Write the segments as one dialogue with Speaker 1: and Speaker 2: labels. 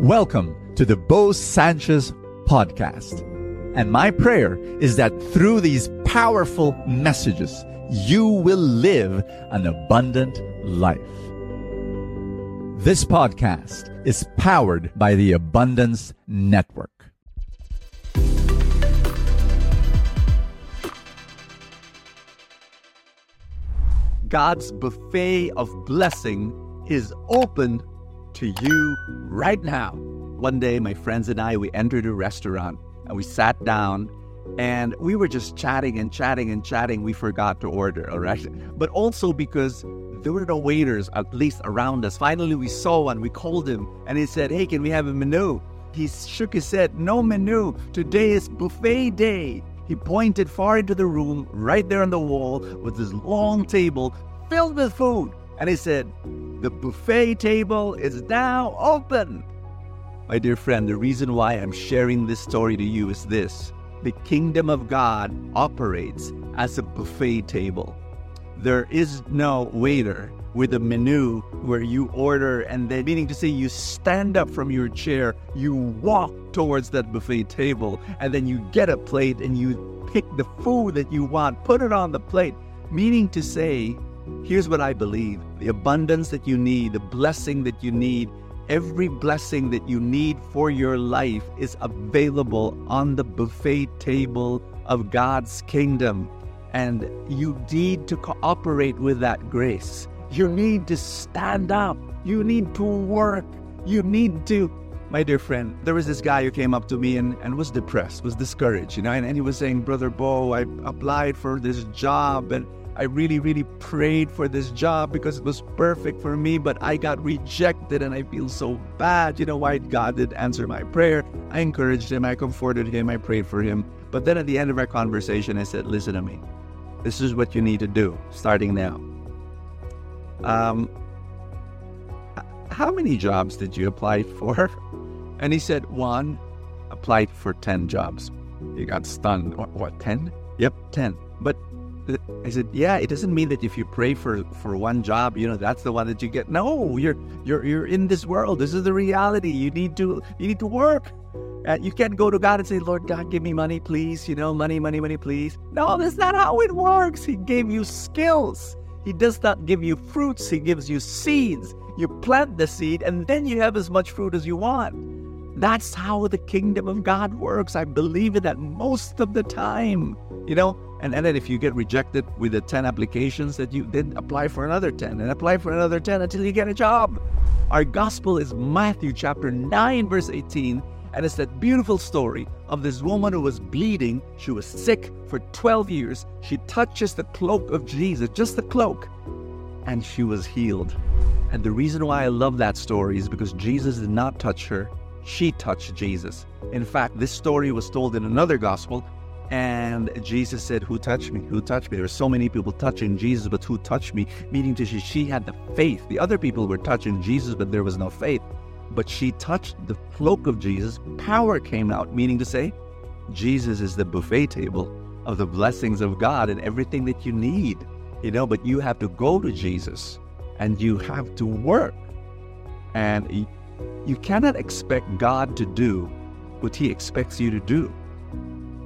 Speaker 1: Welcome to the Bo Sanchez podcast. And my prayer is that through these powerful messages, you will live an abundant life. This podcast is powered by the Abundance Network.
Speaker 2: God's buffet of blessing is open to you right now. One day, my friends and I, we entered a restaurant and we sat down and we were just chatting and chatting and chatting. We forgot to order, all right? But also because there were no waiters, at least around us. Finally, we saw one. We called him and he said, Hey, can we have a menu? He shook his head, No menu. Today is buffet day. He pointed far into the room, right there on the wall, with this long table filled with food. And he said, The buffet table is now open. My dear friend, the reason why I'm sharing this story to you is this the kingdom of God operates as a buffet table. There is no waiter with a menu where you order and then meaning to say you stand up from your chair, you walk towards that buffet table, and then you get a plate and you pick the food that you want, put it on the plate. Meaning to say, here's what I believe the abundance that you need, the blessing that you need, every blessing that you need for your life is available on the buffet table of God's kingdom. And you need to cooperate with that grace. You need to stand up. You need to work. You need to. My dear friend, there was this guy who came up to me and, and was depressed, was discouraged, you know, and, and he was saying, Brother Bo, I applied for this job and I really, really prayed for this job because it was perfect for me, but I got rejected and I feel so bad. You know why God did answer my prayer? I encouraged him, I comforted him, I prayed for him. But then at the end of our conversation, I said, Listen to me. This is what you need to do starting now. Um, how many jobs did you apply for? And he said, One, applied for 10 jobs. He got stunned. What, what 10? Yep, 10. But I said, yeah, it doesn't mean that if you pray for for one job, you know, that's the one that you get. No, you're you're you're in this world. This is the reality. You need to you need to work. Uh, you can't go to God and say, Lord God, give me money, please. You know, money, money, money, please. No, that's not how it works. He gave you skills. He does not give you fruits. He gives you seeds. You plant the seed, and then you have as much fruit as you want. That's how the kingdom of God works. I believe in that most of the time. You know, and, and then if you get rejected with the 10 applications that you then apply for another 10 and apply for another 10 until you get a job. Our gospel is Matthew chapter 9 verse 18 and it's that beautiful story of this woman who was bleeding. She was sick for 12 years. She touches the cloak of Jesus, just the cloak, and she was healed. And the reason why I love that story is because Jesus did not touch her, she touched Jesus. In fact, this story was told in another gospel and Jesus said, Who touched me? Who touched me? There were so many people touching Jesus, but who touched me? Meaning to she, she had the faith. The other people were touching Jesus, but there was no faith. But she touched the cloak of Jesus, power came out, meaning to say, Jesus is the buffet table of the blessings of God and everything that you need. You know, but you have to go to Jesus and you have to work. And you cannot expect God to do what He expects you to do.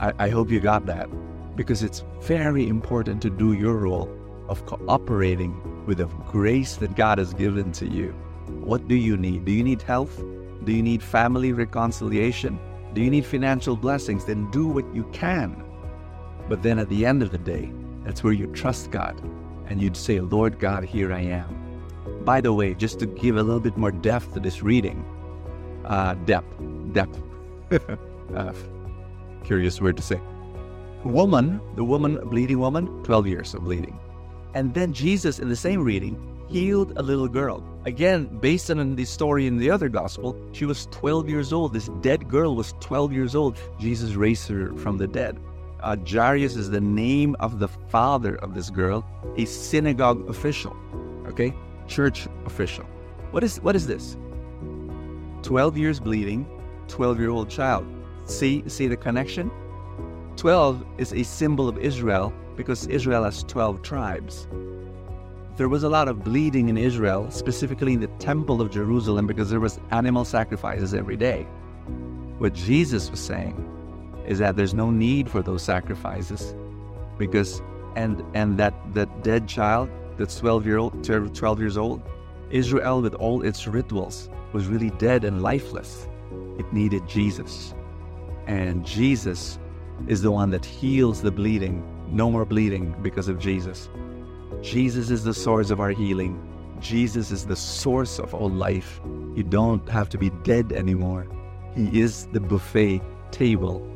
Speaker 2: I, I hope you got that because it's very important to do your role of cooperating with the grace that God has given to you. What do you need? Do you need health? Do you need family reconciliation? Do you need financial blessings? Then do what you can. But then at the end of the day, that's where you trust God and you'd say, Lord God, here I am. By the way, just to give a little bit more depth to this reading, uh, depth, depth. uh, curious word to say. Woman, the woman, bleeding woman, 12 years of bleeding. And then Jesus, in the same reading, healed a little girl. Again, based on the story in the other gospel, she was 12 years old. This dead girl was 12 years old. Jesus raised her from the dead. Uh, Jairus is the name of the father of this girl, a synagogue official, okay, church official. What is what is this? 12 years bleeding, 12 year old child. See, see the connection? 12 is a symbol of Israel because Israel has 12 tribes. there was a lot of bleeding in Israel, specifically in the temple of Jerusalem, because there was animal sacrifices every day. What Jesus was saying is that there's no need for those sacrifices because and and that that dead child that's 12 year old 12 years old Israel with all its rituals was really dead and lifeless it needed Jesus and Jesus is the one that heals the bleeding no more bleeding because of Jesus Jesus is the source of our healing Jesus is the source of all life you don't have to be dead anymore he is the buffet table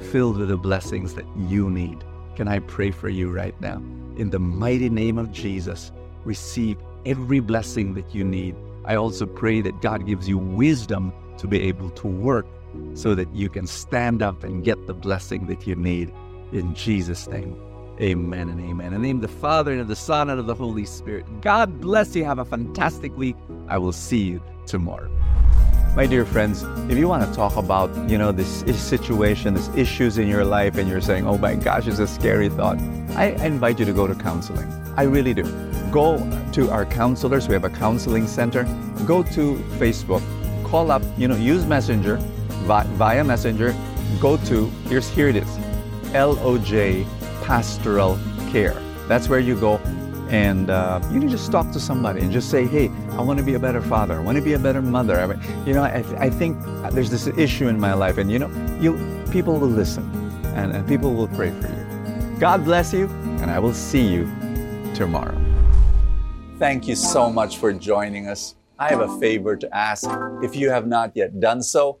Speaker 2: filled with the blessings that you need. Can I pray for you right now? In the mighty name of Jesus, receive every blessing that you need. I also pray that God gives you wisdom to be able to work so that you can stand up and get the blessing that you need. In Jesus' name, amen and amen. In the name of the Father and of the Son and of the Holy Spirit. God bless you. Have a fantastic week. I will see you tomorrow.
Speaker 1: My dear friends, if you want to talk about, you know, this situation, these issues in your life, and you're saying, oh my gosh, it's a scary thought, I invite you to go to counseling. I really do. Go to our counselors. We have a counseling center. Go to Facebook. Call up, you know, use Messenger, via Messenger. Go to, here's, here it is, LOJ Pastoral Care. That's where you go and uh, you can just talk to somebody and just say, "Hey, I want to be a better father. I want to be a better mother." I mean, you know, I, I think there's this issue in my life, and you know, you people will listen, and, and people will pray for you. God bless you, and I will see you tomorrow. Thank you so much for joining us. I have a favor to ask. If you have not yet done so,